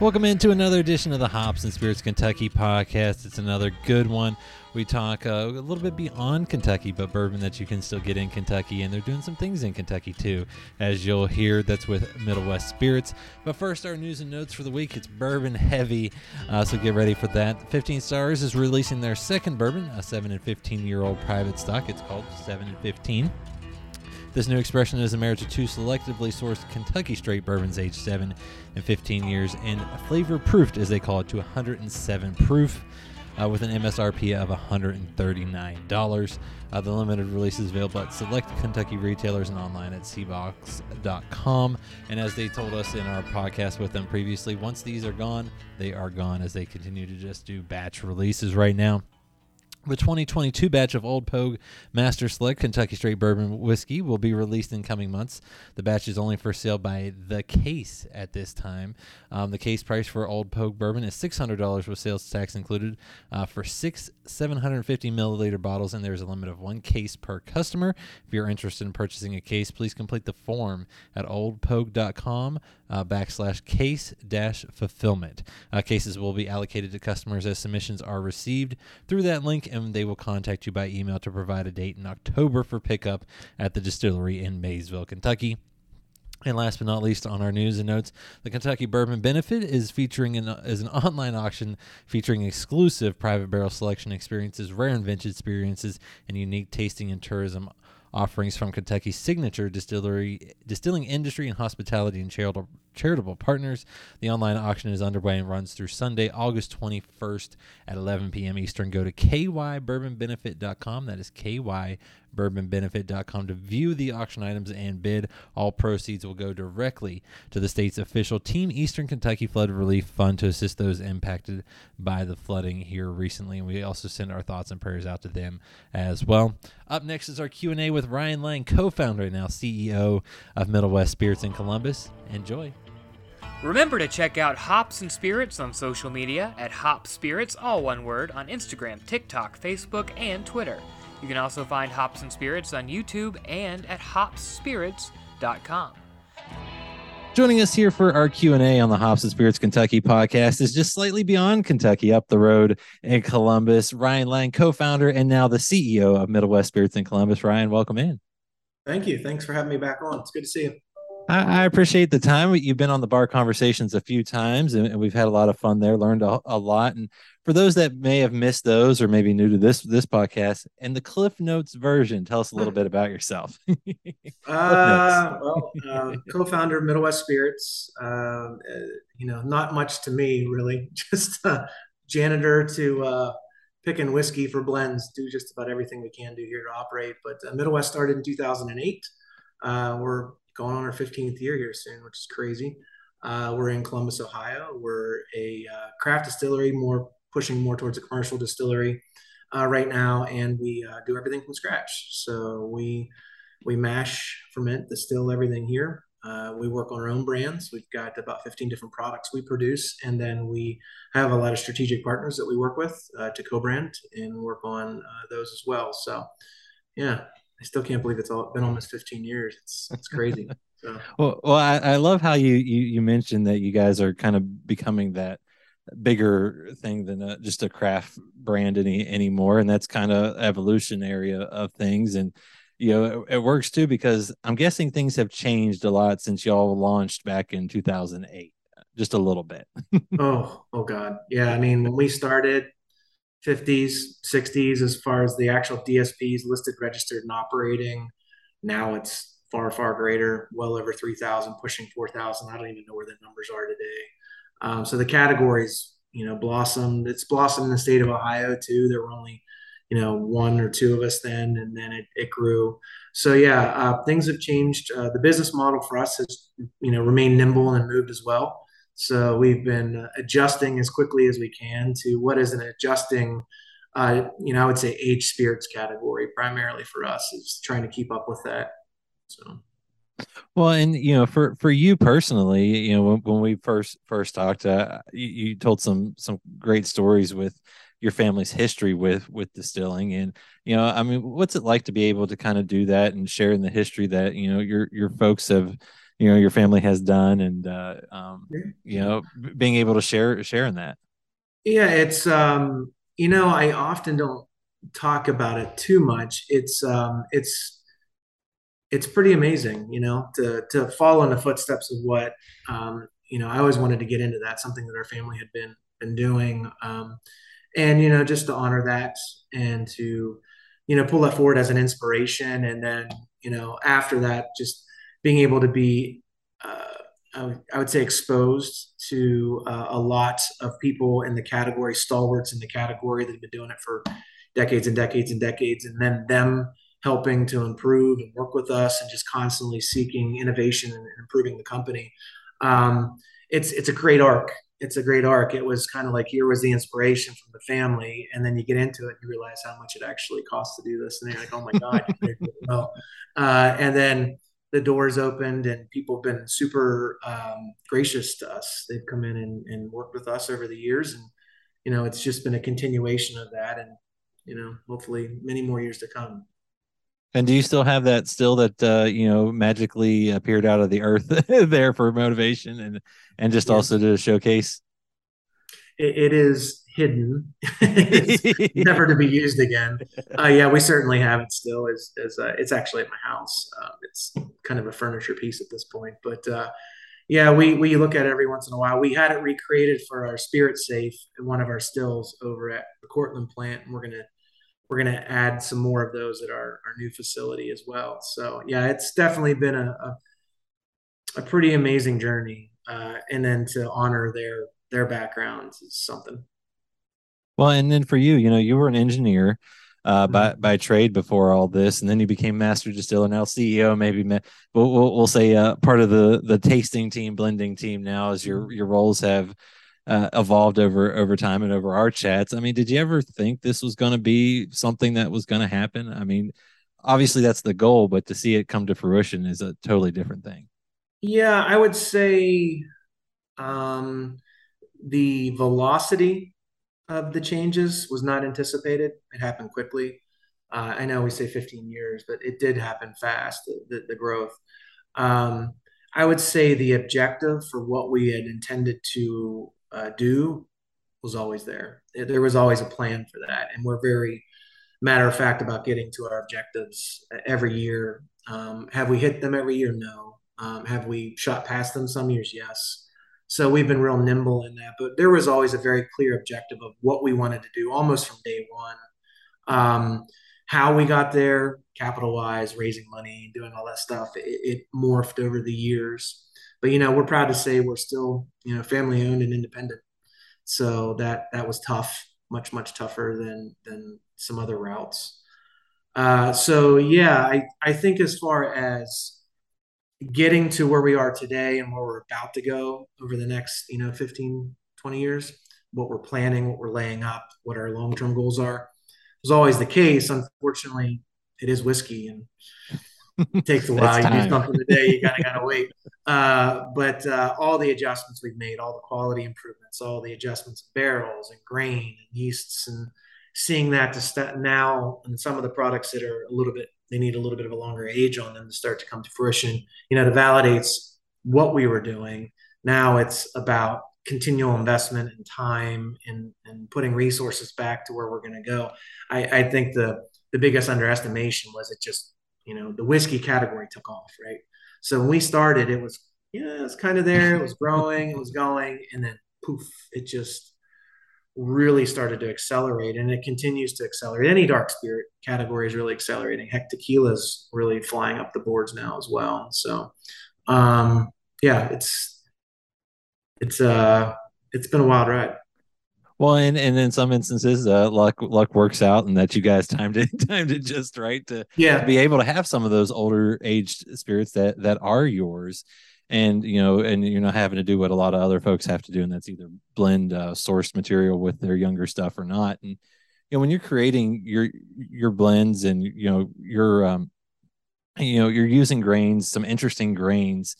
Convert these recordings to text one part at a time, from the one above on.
Welcome into another edition of the Hops and Spirits Kentucky podcast. It's another good one. We talk uh, a little bit beyond Kentucky, but bourbon that you can still get in Kentucky, and they're doing some things in Kentucky too, as you'll hear. That's with Middle West Spirits. But first, our news and notes for the week. It's bourbon heavy, uh, so get ready for that. 15 Stars is releasing their second bourbon, a 7 and 15 year old private stock. It's called 7 and 15. This new expression is a marriage of two selectively sourced Kentucky straight bourbons aged 7 and 15 years and flavor proofed, as they call it, to 107 proof. Uh, with an MSRP of $139. Uh, the limited release is available at select Kentucky retailers and online at cbox.com. And as they told us in our podcast with them previously, once these are gone, they are gone as they continue to just do batch releases right now. The 2022 batch of Old Pogue Master Select Kentucky Straight Bourbon Whiskey will be released in coming months. The batch is only for sale by the case at this time. Um, the case price for Old Pogue Bourbon is $600 with sales tax included uh, for six 750 milliliter bottles, and there's a limit of one case per customer. If you're interested in purchasing a case, please complete the form at oldpogue.com uh, backslash case dash fulfillment. Uh, cases will be allocated to customers as submissions are received through that link, and they will contact you by email to provide a date in October for pickup at the distillery in Maysville, Kentucky. And last but not least, on our news and notes, the Kentucky Bourbon Benefit is featuring an, is an online auction featuring exclusive private barrel selection experiences, rare and vintage experiences, and unique tasting and tourism offerings from Kentucky's signature distillery, distilling industry and hospitality and charitable, charitable partners. The online auction is underway and runs through Sunday, August 21st at 11 p.m. Eastern. Go to kybourbonbenefit.com. That is kybourbonbenefit.com to view the auction items and bid. All proceeds will go directly to the state's official Team Eastern Kentucky Flood Relief Fund to assist those impacted by the flooding here recently. And we also send our thoughts and prayers out to them as well. Up next is our Q&A with Ryan Lang, co-founder and now CEO of Middle West Spirits in Columbus. Enjoy. Remember to check out Hops and Spirits on social media at Hop Spirits, all one word, on Instagram, TikTok, Facebook, and Twitter. You can also find Hops and Spirits on YouTube and at hopspirits.com. Joining us here for our Q&A on the Hops and Spirits Kentucky podcast is just slightly beyond Kentucky, up the road in Columbus. Ryan Lang, co-founder and now the CEO of Middle West Spirits in Columbus. Ryan, welcome in. Thank you. Thanks for having me back on. It's good to see you. I, I, appreciate the time. You've been on the bar conversations a few times, and, and we've had a lot of fun there. Learned a, a, lot. And for those that may have missed those, or maybe new to this this podcast, and the Cliff Notes version, tell us a little bit about yourself. uh, well, uh, co-founder of Middle West Spirits. Uh, you know, not much to me really. Just janitor to uh, picking whiskey for blends. Do just about everything we can do here to operate. But uh, Middle West started in 2008. Uh, we're going on our 15th year here soon, which is crazy. Uh, we're in Columbus, Ohio. We're a uh, craft distillery, more pushing more towards a commercial distillery uh, right now, and we uh, do everything from scratch. So we we mash, ferment, distill everything here. Uh, we work on our own brands. We've got about 15 different products we produce, and then we have a lot of strategic partners that we work with uh, to co-brand and work on those as well. So, yeah, I still can't believe it's all been almost 15 years. It's it's crazy. So. well, well, I, I love how you, you you mentioned that you guys are kind of becoming that bigger thing than a, just a craft brand any anymore, and that's kind of evolution area of things. And you know, it, it works too because I'm guessing things have changed a lot since y'all launched back in 2008, just a little bit. oh, oh God, yeah. I mean, when we started 50s, 60s as far as the actual DSPs listed, registered, and operating. Now it's far, far greater, well over 3,000, pushing 4,000. I don't even know where the numbers are today. Um, so the categories, you know, blossomed. It's blossomed in the state of Ohio too. There were only, you know, one or two of us then, and then it, it grew. So yeah, uh, things have changed. Uh, the business model for us has, you know, remained nimble and moved as well. So we've been adjusting as quickly as we can to what is an adjusting, uh, you know, I would say age spirits category primarily for us is trying to keep up with that. So. Well, and you know, for for you personally, you know, when, when we first first talked, uh, you, you told some some great stories with your family's history with with distilling, and you know, I mean, what's it like to be able to kind of do that and share in the history that you know your your folks have you know your family has done and uh, um, you know being able to share share in that. Yeah it's um you know i often don't talk about it too much. It's um it's it's pretty amazing you know to to follow in the footsteps of what um you know i always wanted to get into that something that our family had been been doing um and you know just to honor that and to you know pull that forward as an inspiration. And then you know after that just being able to be uh, I, would, say exposed to uh, a lot of people in the category stalwarts in the category that have been doing it for decades and decades and decades and then them helping to improve and work with us and just constantly seeking innovation and improving the company um, it's it's a great arc it's a great arc. It was kind of like here was the inspiration from the family, and then you get into it and you realize how much it actually costs to do this, and you're like, oh my god, well. Uh, and then the doors opened, and people have been super um, gracious to us. They've come in and, and worked with us over the years, and you know, it's just been a continuation of that, and you know, hopefully many more years to come. And do you still have that still that uh, you know magically appeared out of the earth there for motivation and and just yes. also to showcase? it, it is hidden, never to be used again. Uh, yeah, we certainly have it still. As as uh, it's actually at my house. Um, it's kind of a furniture piece at this point, but uh, yeah, we we look at it every once in a while. We had it recreated for our Spirit Safe in one of our stills over at the Courtland plant, and we're gonna we're going to add some more of those at our, our new facility as well. So yeah, it's definitely been a, a, a pretty amazing journey. Uh, and then to honor their, their backgrounds is something. Well, and then for you, you know, you were an engineer uh, mm-hmm. by by trade before all this, and then you became master distiller, now CEO, maybe. We'll, we'll, we'll say uh, part of the the tasting team, blending team now, as your your roles have uh, evolved over over time and over our chats. I mean, did you ever think this was going to be something that was going to happen? I mean, obviously that's the goal, but to see it come to fruition is a totally different thing. Yeah, I would say um, the velocity of the changes was not anticipated. It happened quickly. Uh, I know we say 15 years, but it did happen fast. The, the, growth. Um, I would say the objective for what we had intended to uh, do was always there. There was always a plan for that, and we're very matter of fact about getting to our objectives every year. Um, have we hit them every year? No. Um, have we shot past them some years? Yes. So we've been real nimble in that, but there was always a very clear objective of what we wanted to do almost from day one. Um, how we got there, capital wise, raising money, doing all that stuff, it, it morphed over the years. But you know we're proud to say we're still you know family owned and independent. So that that was tough much much tougher than than some other routes. Uh, so yeah I, I think as far as getting to where we are today and where we're about to go over the next you know 15 20 years what we're planning what we're laying up what our long-term goals are was always the case unfortunately it is whiskey and it takes a while. you do something today, you kind of gotta wait. Uh, but uh, all the adjustments we've made, all the quality improvements, all the adjustments of barrels and grain and yeasts, and seeing that to start now, and some of the products that are a little bit, they need a little bit of a longer age on them to start to come to fruition. You know, to validates what we were doing. Now it's about continual investment and time and, and putting resources back to where we're going to go. I, I think the the biggest underestimation was it just you know the whiskey category took off right so when we started it was yeah it's kind of there it was growing it was going and then poof it just really started to accelerate and it continues to accelerate. Any dark spirit category is really accelerating. Heck tequila's really flying up the boards now as well. So um yeah it's it's uh it's been a wild ride. Well, and, and in some instances, uh, luck luck works out, and that you guys timed it timed it just right to yeah. be able to have some of those older aged spirits that that are yours, and you know, and you're not having to do what a lot of other folks have to do, and that's either blend uh, sourced material with their younger stuff or not. And you know, when you're creating your your blends, and you know, you're um, you know, you're using grains, some interesting grains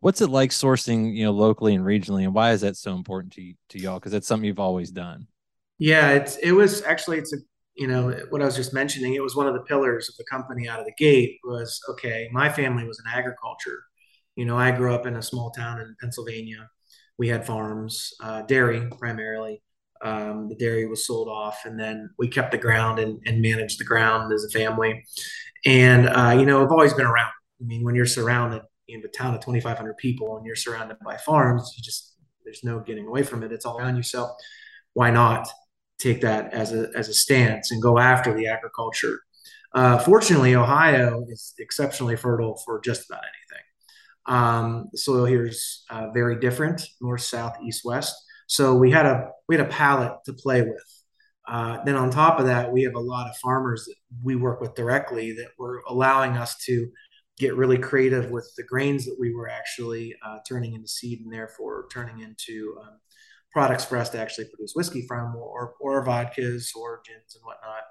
what's it like sourcing you know locally and regionally and why is that so important to to y'all? Because that's something you've always done. Yeah it's it was actually it's a you know what i was just mentioning it was one of the pillars of the company out of the gate was okay my family was in agriculture You know, I grew up in a small town in Pennsylvania. We had farms, uh, dairy primarily. Um, the dairy was sold off, and then we kept the ground and, and managed the ground as a family. And uh, you know, I've always been around. I mean, when you're surrounded in a town of 2,500 people and you're surrounded by farms, you just there's no getting away from it. It's all around you. So why not take that as a as a stance and go after the agriculture? Uh, fortunately, Ohio is exceptionally fertile for just about anything. Um, the soil here is uh, very different, north, south, east, west. So we had a we had a palette to play with. Uh, then on top of that, we have a lot of farmers that we work with directly that were allowing us to get really creative with the grains that we were actually uh, turning into seed and therefore turning into um, products for us to actually produce whiskey from or, or vodkas or gins and whatnot.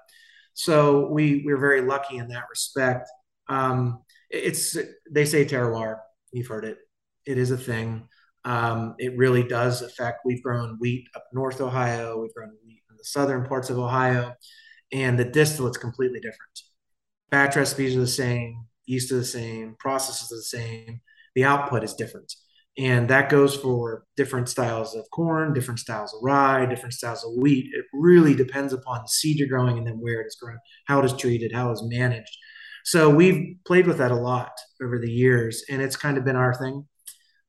So we, we're very lucky in that respect. Um, it's, they say terroir, you've heard it. It is a thing. Um, it really does affect, we've grown wheat up North Ohio. We've grown wheat in the southern parts of Ohio and the distillate's completely different. Batch recipes are the same yeast are the same, processes are the same, the output is different. And that goes for different styles of corn, different styles of rye, different styles of wheat. It really depends upon the seed you're growing and then where it is grown, how it is treated, how it is managed. So we've played with that a lot over the years, and it's kind of been our thing.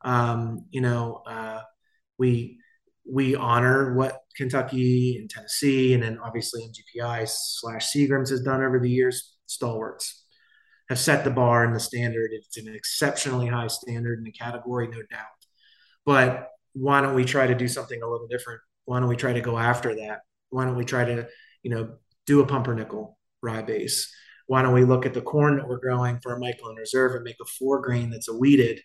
Um, you know, uh, we we honor what Kentucky and Tennessee, and then obviously MGPI slash Seagram's has done over the years. Stalwarts, have set the bar and the standard. It's an exceptionally high standard in the category, no doubt. But why don't we try to do something a little different? Why don't we try to go after that? Why don't we try to, you know, do a pumpernickel rye base? Why don't we look at the corn that we're growing for a Michelone Reserve and make a four grain that's a wheated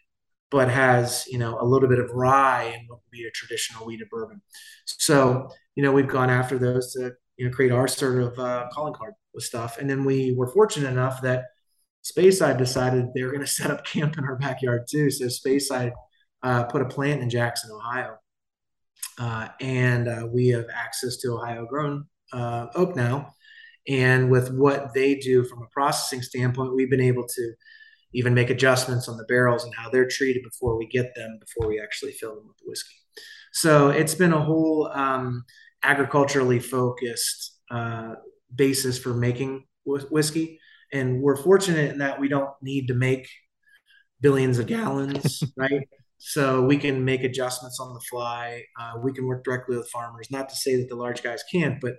but has you know a little bit of rye and what would be a traditional wheated bourbon. So you know we've gone after those to you know create our sort of uh, calling card with stuff, and then we were fortunate enough that Speyside decided they were going to set up camp in our backyard too. So Speyside uh, put a plant in Jackson, Ohio, uh, and uh, we have access to Ohio grown uh, oak now. And with what they do from a processing standpoint, we've been able to even make adjustments on the barrels and how they're treated before we get them, before we actually fill them with whiskey. So it's been a whole um, agriculturally focused uh, basis for making wh- whiskey. And we're fortunate in that we don't need to make billions of gallons right? So we can make adjustments on the fly. Uh, we can work directly with farmers. Not to say that the large guys can't but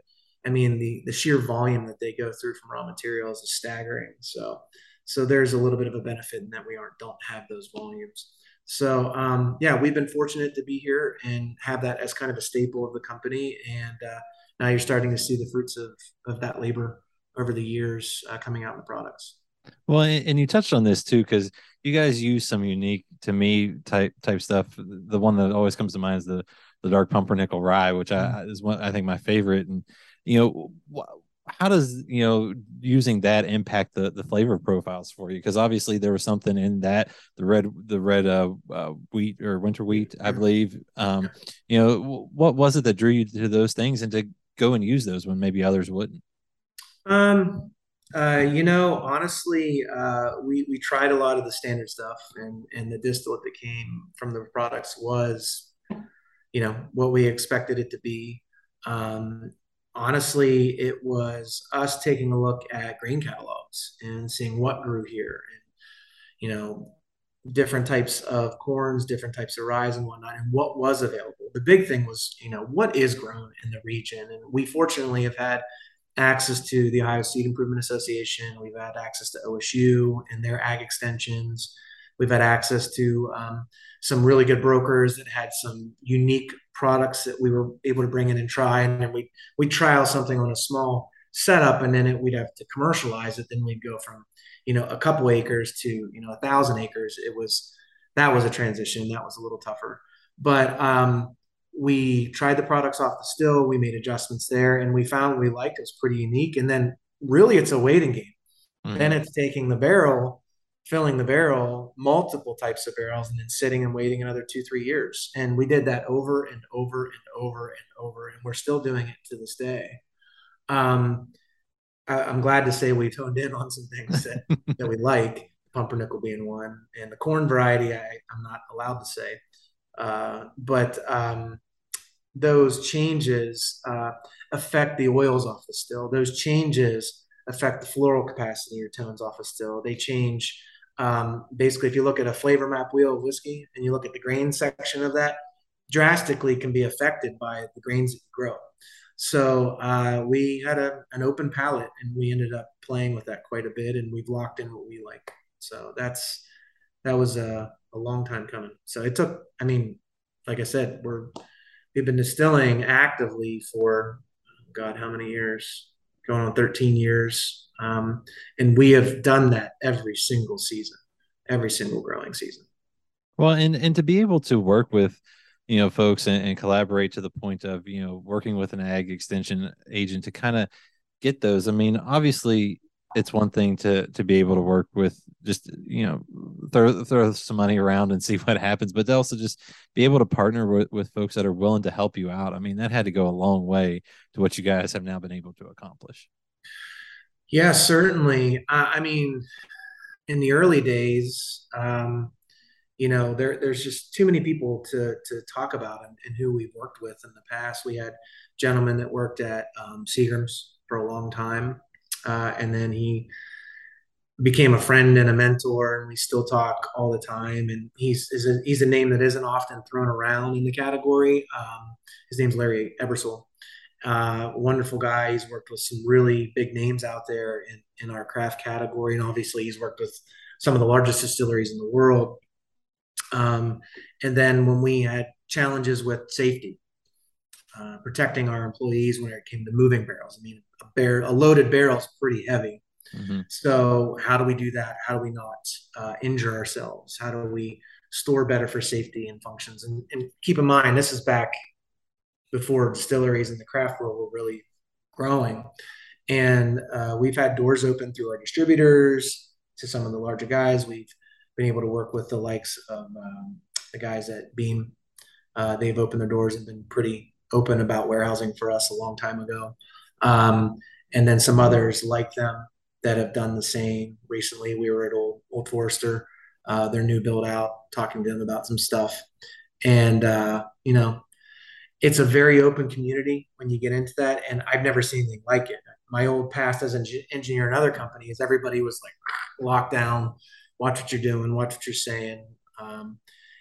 i mean the the sheer volume that they go through from raw materials is staggering so so there's a little bit of a benefit in that we aren't don't have those volumes so um, yeah we've been fortunate to be here and have that as kind of a staple of the company and uh, now you're starting to see the fruits of of that labor over the years uh, coming out in the products. Well, and you touched on this too, because you guys use some unique to me type type stuff. The one that always comes to mind is the the dark pumpernickel rye, which mm-hmm. I is one I think my favorite. And you know, how does you know using that impact the the flavor profiles for you? Because obviously there was something in that the red the red uh, uh, wheat or winter wheat, I believe. Um, you know, what was it that drew you to those things and to go and use those when maybe others wouldn't? Um, uh, you know, honestly, uh, we we tried a lot of the standard stuff, and and the distillate that came from the products was, you know, what we expected it to be. Um, honestly, it was us taking a look at grain catalogs and seeing what grew here, and you know, different types of corns, different types of rye and whatnot, and what was available. The big thing was, you know, what is grown in the region, and we fortunately have had access to the Ohio Seed Improvement Association. We've had access to OSU and their ag extensions. We've had access to um, some really good brokers that had some unique products that we were able to bring in and try. And then we we trial something on a small setup, and then it, we'd have to commercialize it. Then we'd go from you know a couple acres to you know a thousand acres. It was that was a transition. That was a little tougher, but um, we tried the products off the still, we made adjustments there, and we found we liked it was pretty unique. And then really it's a waiting game. Mm-hmm. Then it's taking the barrel, filling the barrel, multiple types of barrels, and then sitting and waiting another two, three years. And we did that over and over and over and over, and we're still doing it to this day. Um, I, am glad to say we've honed in on some things that, that we like pumpernickel being one, and the corn variety I, am not allowed to say. Uh, but um, those changes uh, affect the oils off the still. Those changes affect the floral capacity or tones off a still. They change. Um, basically, if you look at a flavor map wheel of whiskey and you look at the grain section of that, drastically can be affected by the grains that you grow. So uh, we had a, an open palette and we ended up playing with that quite a bit and we've locked in what we like. So that's that was a, a long time coming. So it took, I mean, like I said, we're we've been distilling actively for God, how many years? Going on 13 years. Um, and we have done that every single season, every single growing season. Well, and and to be able to work with you know folks and, and, collaborate to the point of you know working with an ag extension agent to kind of get those i mean obviously it's one thing to to be able to work with just you know throw throw some money around and see what happens but to also just be able to partner with, with folks that are willing to help you out i mean that had to go a long way to what you guys have now been able to accomplish yeah certainly uh, i mean in the early days um, you know, there, there's just too many people to, to talk about and, and, who we've worked with in the past. We had gentlemen that worked at um, Seagram's for a long time. Uh, and then he became a friend and a mentor and we still talk all the time. And he's, is a, he's a name that isn't often thrown around in the category. Um, his name's Larry Ebersold. Uh, wonderful guy. He's worked with some really big names out there in, in our craft category. And obviously he's worked with some of the largest distilleries in the world um, and then when we had challenges with safety, uh, protecting our employees when it came to moving barrels. I mean, a, bar- a loaded barrel is pretty heavy. Mm-hmm. So how do we do that? How do we not uh, injure ourselves? How do we store better for safety and functions? And, and keep in mind, this is back before distilleries in the craft world were really growing. And uh, we've had doors open through our distributors to some of the larger guys. We've been able to work with the likes of um, the guys at Beam. Uh, they've opened their doors and been pretty open about warehousing for us a long time ago. Um, and then some others like them that have done the same. Recently, we were at Old, Old Forester, uh, their new build out, talking to them about some stuff. And, uh, you know, it's a very open community when you get into that. And I've never seen anything like it. My old past as an engineer in other companies, everybody was like locked down watch what you're doing, watch what you're saying. Um,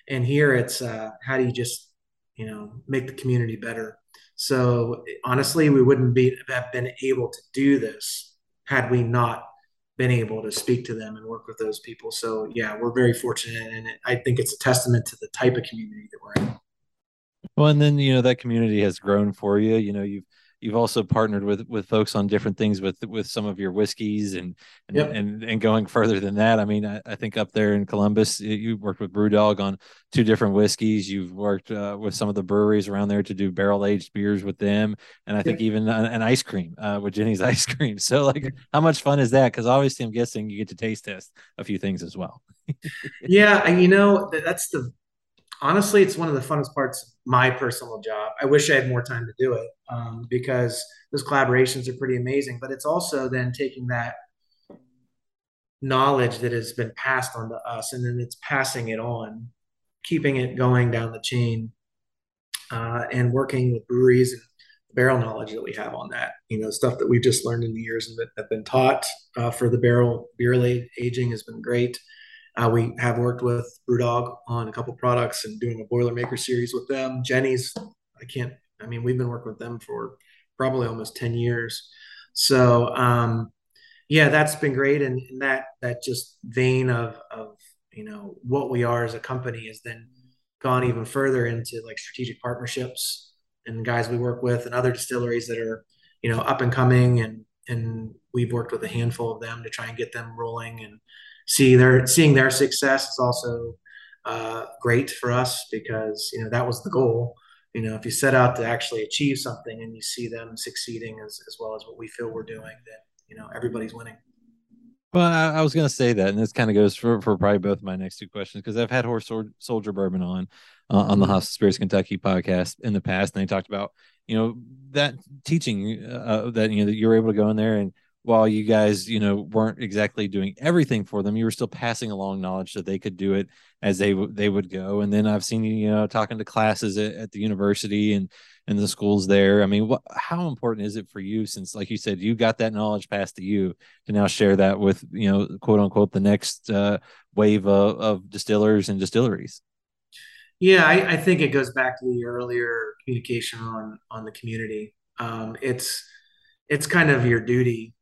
and here it's uh, how do you just you know make the community better. So honestly, we wouldn't be have been able to do this had we not been able to speak to them and work with those people. So yeah, we're very fortunate, and I think it's a testament to the type of community that we're in. Well, and then you know that community has grown for you. You know, you've you've also partnered with with folks on different things with with some of your whiskeys and and yep. and, and, going further than that. I mean, I, I, think up there in Columbus, you worked with BrewDog on two different whiskeys. You've worked uh, with some of the breweries around there to do barrel aged beers with them, and I think yep. even an, an, ice cream uh, with Jeni's ice cream. So, like, how much fun is that? Because obviously, I'm guessing you get to taste test a few things as well. yeah, and you know that's the honestly, it's one of the funnest parts of my personal job. I wish I had more time to do it um, because those collaborations are pretty amazing. But it's also then taking that knowledge that has been passed on to us and then it's passing it on, keeping it going down the chain, uh, and working with breweries and barrel knowledge that we have on that. You know, stuff that we've just learned in the years and that have been taught uh, for the barrel beer aging has been great. Uh, we have worked with Brewdog on a couple products and doing a Boilermaker series with them. Jeni's, I can't, I mean, we've been working with them for probably almost 10 years. So, um, yeah, that's been great. And, and that, that just vein of, of, you know, what we are as a company has then gone even further into like strategic partnerships and guys we work with and other distilleries that are, you know, up and coming and, and we've worked with a handful of them to try and get them rolling and, see their seeing their success is also uh, great for us because you know that was the goal. You know, if you set out to actually achieve something and you see them succeeding as, as well as what we feel we're doing, then you know everybody's winning. Well, I, I was going to say that, and this kind of goes for, for probably both my next two questions because I've had Horse Soldier Bourbon on uh, on the mm-hmm. Spirits Kentucky podcast in the past, and they talked about you know that teaching uh, that you know that you were able to go in there and while you guys, you know, weren't exactly doing everything for them, you were still passing along knowledge so they could do it as they w- they would go. And then I've seen you, you know, talking to classes at, at the university and and the schools there. I mean, what how important is it for you since, like you said, you got that knowledge passed to you to now share that with, you know, quote unquote, the next uh, wave of, of distillers and distilleries? Yeah, I, I, think it goes back to the earlier communication on on the community. Um, it's it's kind of your duty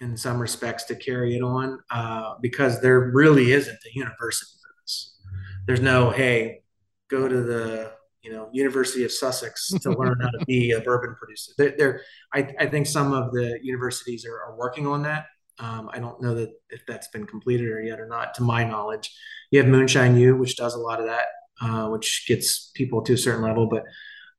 in some respects to carry it on uh, because there really isn't a university for this. There's no hey, go to the you know University of Sussex to learn how to be a bourbon producer. There, there I, I, think some of the universities are, are working on that. Um, I don't know that if that's been completed or yet or not, to my knowledge. You have Moonshine U, which does a lot of that, uh, which gets people to a certain level. But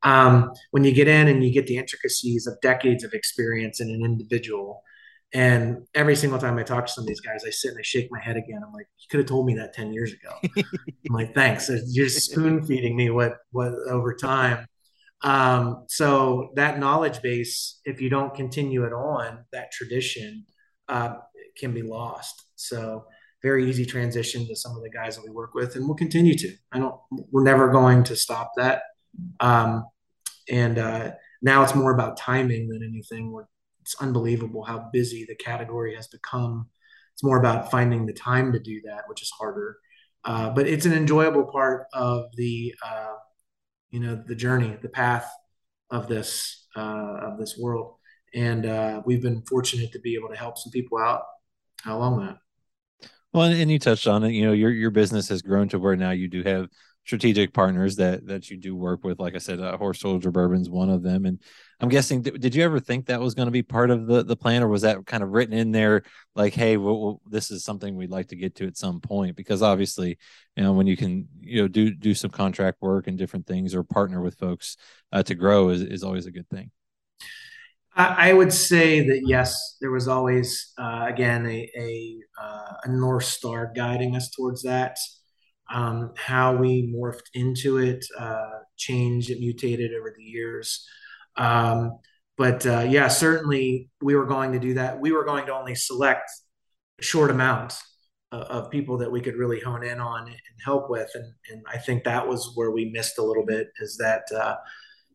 um, when you get in and you get the intricacies of decades of experience in an individual, and every single time I talk to some of these guys, I sit and I shake my head again. I'm like, you could have told me that 10 years ago. I'm like, thanks. You're spoon feeding me what, what over time. Um, so that knowledge base, if you don't continue it on, that tradition uh, can be lost. So very easy transition to some of the guys that we work with, and we'll continue to. I don't. We're never going to stop that. Um, and uh, now it's more about timing than anything. We're it's unbelievable how busy the category has become. It's more about finding the time to do that, which is harder. Uh, but it's an enjoyable part of the, uh, you know, the journey, the path of this uh, of this world. And uh, we've been fortunate to be able to help some people out along that. Well, and you touched on it. You know, your your business has grown to where now you do have strategic partners that that you do work with. Like I said, uh, Horse Soldier Bourbon's one of them, and I'm guessing. Did, did you ever think that was going to be part of the the plan, or was that kind of written in there, like, hey, this is something we'd like to get to at some point? Because obviously, you know, when you can, you know, do do some contract work and different things, or partner with folks uh, to grow is is always a good thing. I would say that yes, there was always uh, again a a, uh, a north star guiding us towards that um, how we morphed into it, uh, changed, it mutated over the years. Um, but uh, yeah, certainly we were going to do that. We were going to only select a short amount of, of people that we could really hone in on and help with. And, and I think that was where we missed a little bit is that uh,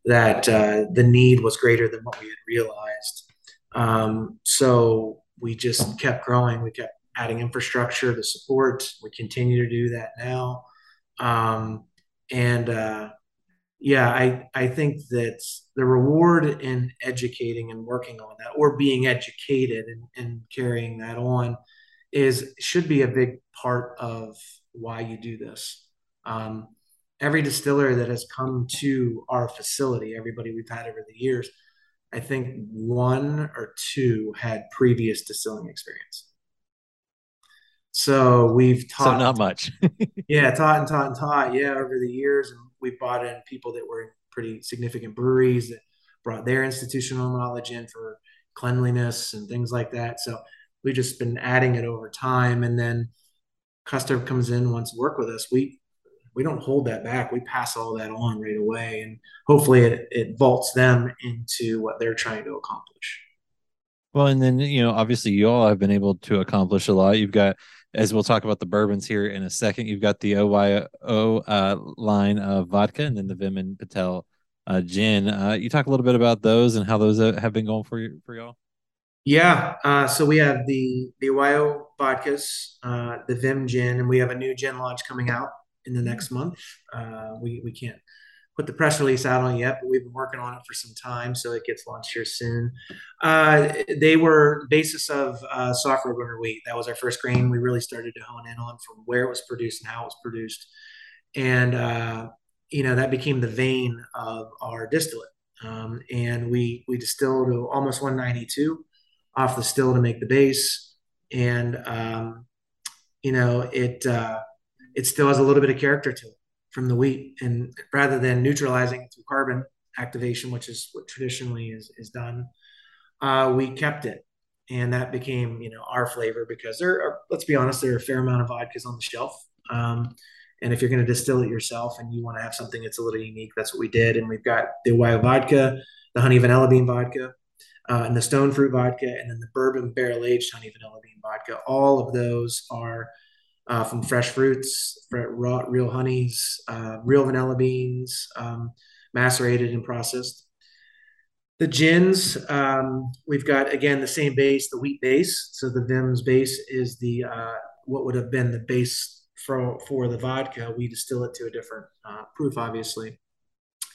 that uh, the need was greater than what we had realized. Um, so we just kept growing. We kept adding infrastructure to support. We continue to do that now. Um, and uh, yeah, I, I think that the reward in educating and working on that or being educated and, and carrying that on is should be a big part of why you do this. Um, every distiller that has come to our facility, everybody we've had over the years, I think one or two had previous distilling experience. So we've taught. So not much. yeah, taught and taught and taught. Yeah, over the years, and we've brought in people that were in pretty significant breweries that brought their institutional knowledge in for cleanliness and things like that. So we've just been adding it over time, and then customer comes in wants to work with us. We we don't hold that back. We pass all that on right away, and hopefully it, it vaults them into what they're trying to accomplish. Well, and then you know, obviously, you all have been able to accomplish a lot. You've got as we'll talk about the bourbons here in a second. You've got the OYO uh, line of vodka and then the Vim and Petal uh, gin. Uh, you talk a little bit about those and how those uh, have been going for you for y'all. Yeah, uh, so we have the the OYO vodkas, uh, the Vim gin, and we have a new gin launch coming out in the next month. we we can't put the press release out on yet, but we've been working on it for some time, so it gets launched here soon. Uh, they were basis of uh, soft red winter wheat. That was our first grain we really started to hone in on from where it was produced and how it was produced, and uh, you know that became the vein of our distillate. Um, and we we distilled to almost 192 off the still to make the base, and um, you know it uh, it still has a little bit of character to it from the wheat. And rather than neutralizing it through carbon activation, which is what traditionally is, is done, uh, we kept it. And that became, you know, our flavor because there are, let's be honest, there are a fair amount of vodkas on the shelf. Um, and if you're going to distill it yourself and you want to have something that's a little unique, that's what we did. And we've got the wild vodka, the honey vanilla bean vodka, uh, and the stone fruit vodka, and then the bourbon barrel aged honey vanilla bean vodka. All of those are uh, from fresh fruits, raw, real honeys, uh, real vanilla beans, um, macerated and processed. The gins, um, we've got again the same base, the wheat base. So the Vim's base is the uh, what would have been the base for for the vodka. We distill it to a different uh, proof, obviously,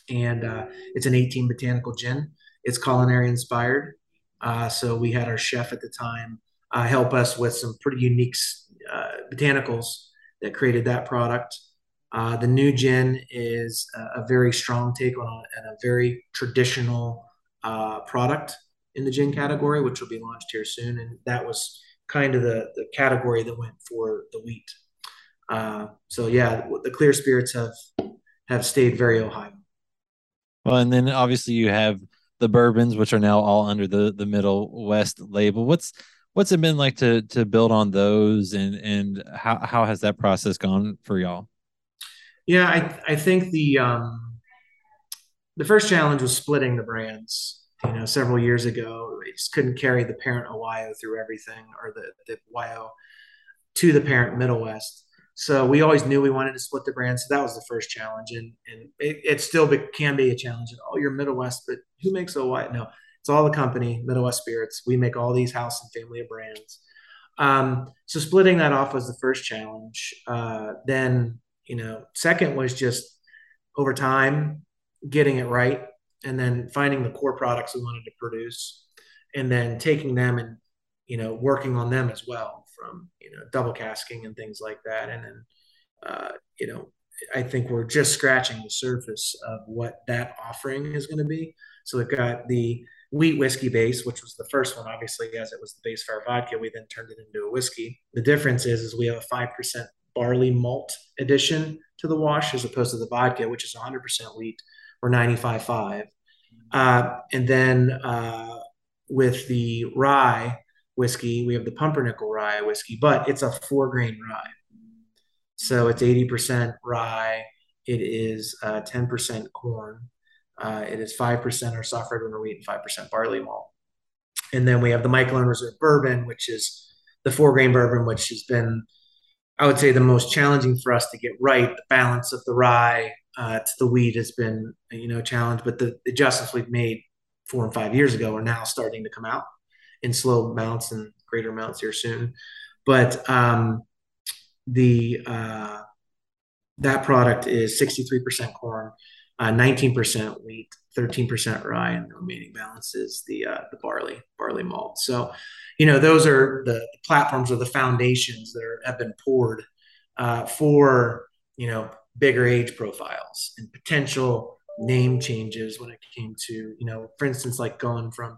and uh, it's an 18 botanical gin. It's culinary inspired. Uh, so we had our chef at the time help us with some pretty unique botanicals that created that product. the new gin is a, a, very strong take on and a very traditional uh, product in the gin category, which will be launched here soon. And that was kind of the, the category that went for the wheat. Uh, so yeah, the clear spirits have have stayed very Ohio. Well, and then obviously you have the bourbons, which are now all under the the Middle West label. What's what's it been like to to build on those, and and how how has that process gone for y'all? Yeah, I I think the um, the first challenge was splitting the brands. You know, several years ago, we just couldn't carry the parent Ohio through everything, or the the Ohio to the parent Middle West. So we always knew we wanted to split the brand. So that was the first challenge, and and it, it still be, can be a challenge. Oh, you're Middle West, but who makes Ohio? No, it's all the company, Middle West Spirits. We make all these house and family of brands. Um, so splitting that off was the first challenge. Uh, then you know, second was just over time getting it right and then finding the core products we wanted to produce and then taking them and you know working on them as well from you know double casking and things like that and then uh, you know i think we're just scratching the surface of what that offering is going to be so we've got the wheat whiskey base which was the first one obviously as it was the base for our vodka we then turned it into a whiskey the difference is is we have a 5% barley malt addition to the wash as opposed to the vodka which is 100% wheat or 95.5. Uh, and then uh, with the rye whiskey, we have the pumpernickel rye whiskey, but it's a four grain rye. So it's 80% rye. It is uh, 10% corn. Uh, it is 5% our soft red winter wheat and 5% barley malt. And then we have the Michelone Reserve bourbon, which is the four grain bourbon, which has been, I would say, the most challenging for us to get right. The balance of the rye, uh, to the wheat has been you know challenged, but the adjustments we've made four and five years ago are now starting to come out in slow amounts and greater amounts here soon. But um, the uh, that product is 63% corn, uh, 19% wheat, 13% rye, and the remaining balance is the uh, the barley barley malt. So, you know, those are the platforms or the foundations that are, have been poured uh, for you know bigger age profiles and potential name changes when it came to, you know, for instance, like going from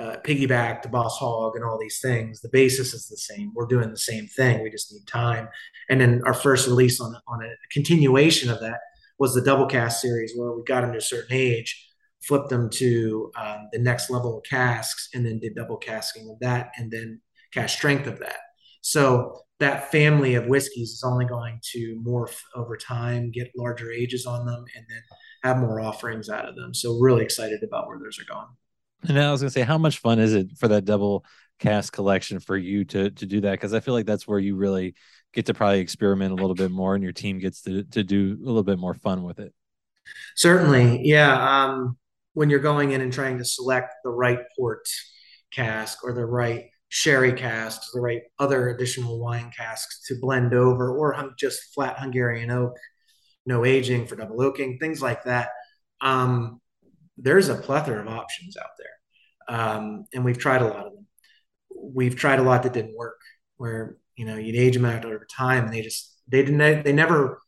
uh, piggyback to boss hog and all these things. The basis is the same. We're doing the same thing. We just need time. And then our first release on on a continuation of that was the double cask series, where we got them to a certain age, flipped them to um, the next level of casks, and then did double casking of that, and then cask strength of that. So that family of whiskeys is only going to morph over time, get larger ages on them, and then have more offerings out of them. So really excited about where those are going. And I was gonna say, how much fun is it for that double cask collection for you to to do that? Because I feel like that's where you really get to probably experiment a little bit more, and your team gets to to do a little bit more fun with it. Certainly, yeah. Um, when you're going in and trying to select the right port cask or the right sherry casks, the right other additional wine casks to blend over, or just flat Hungarian oak, no aging for double oaking, things like that. Um, there's a plethora of options out there, um, and we've tried a lot of them. We've tried a lot that didn't work, where you know you'd age them out over time, and they just they didn't they never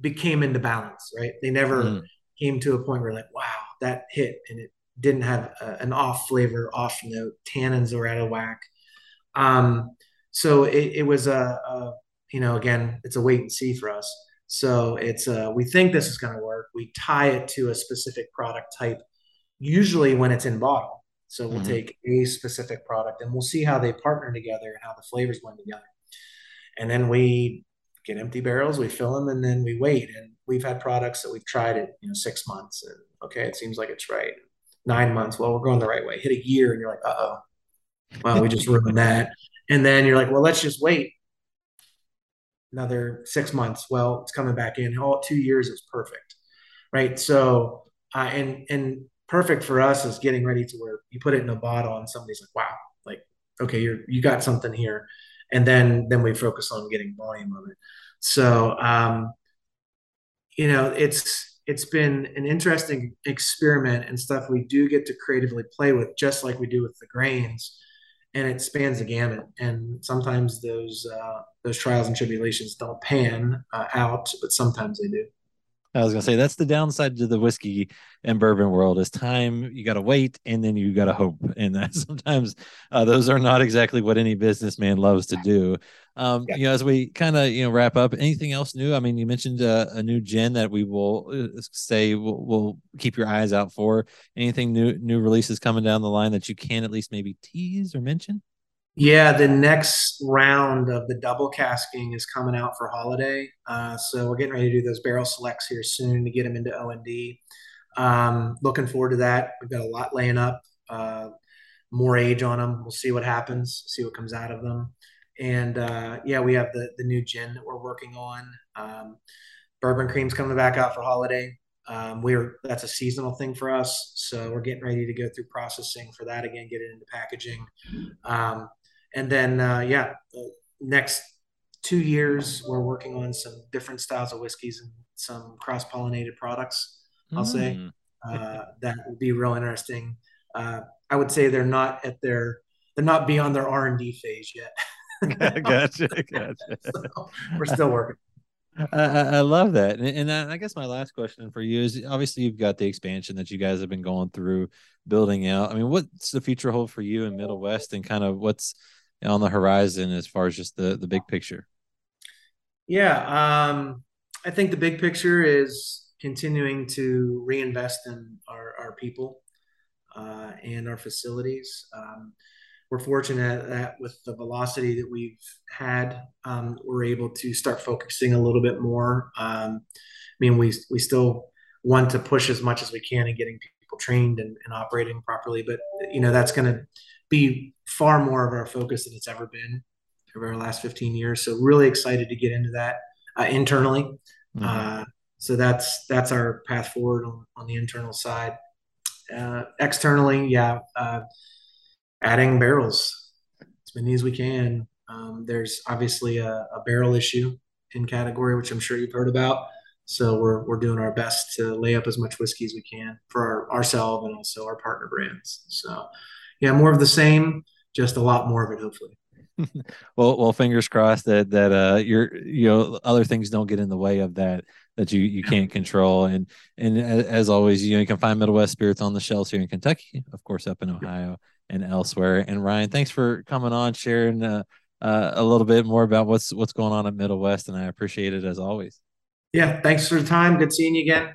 became into balance, right? They never mm. came to a point where like, wow, that hit, and it didn't have a, an off flavor, off note. Tannins were out of whack. Um, so it, it was a, a, you know, again, it's a wait and see for us. So it's a, we think this is going to work. We tie it to a specific product type, usually when it's in bottle. So we'll mm-hmm. take a specific product and we'll see how they partner together and how the flavors blend together. And then we get empty barrels, we fill them, and then we wait. And we've had products that we've tried it, you know, six months, and okay, it seems like it's right. nine months. Well, we're going the right way. Hit a year, and you're like, uh oh, well, we just ruined that. And then you're like, well, let's just wait another six months. Well, it's coming back in. All two years is perfect, right? So, uh, and and perfect for us is getting ready to where you put it in a bottle, and somebody's like, wow, like okay, you're you got something here, and then then we focus on getting volume of it. So, um, you know, it's it's been an interesting experiment and stuff we do get to creatively play with, just like we do with the grains and it spans the gamut. And sometimes those uh, those trials and tribulations don't pan uh, out, but sometimes they do. I was gonna say that's the downside to the whiskey and bourbon world is time. You got to wait, and then you got to hope, and that sometimes uh, those are not exactly what any businessman loves to do. Um, yeah. You know, as we kind of you know wrap up, anything else new? I mean, you mentioned uh, a new gin that we will uh, say we'll, we'll, keep your eyes out for. Anything new new releases coming down the line that you can at least maybe tease or mention? Yeah, the next round of the double casking is coming out for holiday. Uh, so we're getting ready to do those barrel selects here soon to get them into O and D. Um, looking forward to that. We've got a lot laying up, uh, more age on them. We'll see what happens, see what comes out of them. And uh, yeah, we have the the new gin that we're working on. Um, bourbon cream's coming back out for holiday. Um, we're that's a seasonal thing for us, so we're getting ready to go through processing for that again, get it into packaging. Um, and then uh, yeah, next two years we're working on some different styles of whiskeys and some cross pollinated products. I'll mm. say uh, that will be real interesting. Uh, I would say they're not at their they're not beyond their R and D phase yet. gotcha, gotcha. so we're still working. I, I, love that, and, and I guess my last question for you is: obviously, you've got the expansion that you guys have been going through, building out. I mean, what's the future hold for you in Middle West, and kind of what's on the horizon as far as just the the big picture? Yeah, um, I think the big picture is continuing to reinvest in our, our people uh, and our facilities. Um, we're fortunate that with the velocity that we've had, um, we're able to start focusing a little bit more. Um, I mean, we we still want to push as much as we can in getting people trained and, and operating properly, but you know that's going to be far more of our focus than it's ever been over our last 15 years. So really excited to get into that uh, internally. Mm-hmm. Uh, so that's that's our path forward on, on the internal side. Uh, externally, yeah, uh, adding barrels as many as we can. Um, there's obviously a, a, barrel issue in category, which I'm sure you've heard about. So we're we're doing our best to lay up as much whiskey as we can for our, ourselves and also our partner brands. So yeah, more of the same, just a lot more of it, hopefully. well, well, fingers crossed that that uh, your you know other things don't get in the way of that that you you can't control. And and as always, you know you can find Middle West Spirits on the shelves here in Kentucky, of course, up in Ohio and elsewhere. And Ryan, thanks for coming on, sharing uh, uh, a little bit more about what's what's going on at Middle West, and I appreciate it as always. Yeah, thanks for the time. Good seeing you again.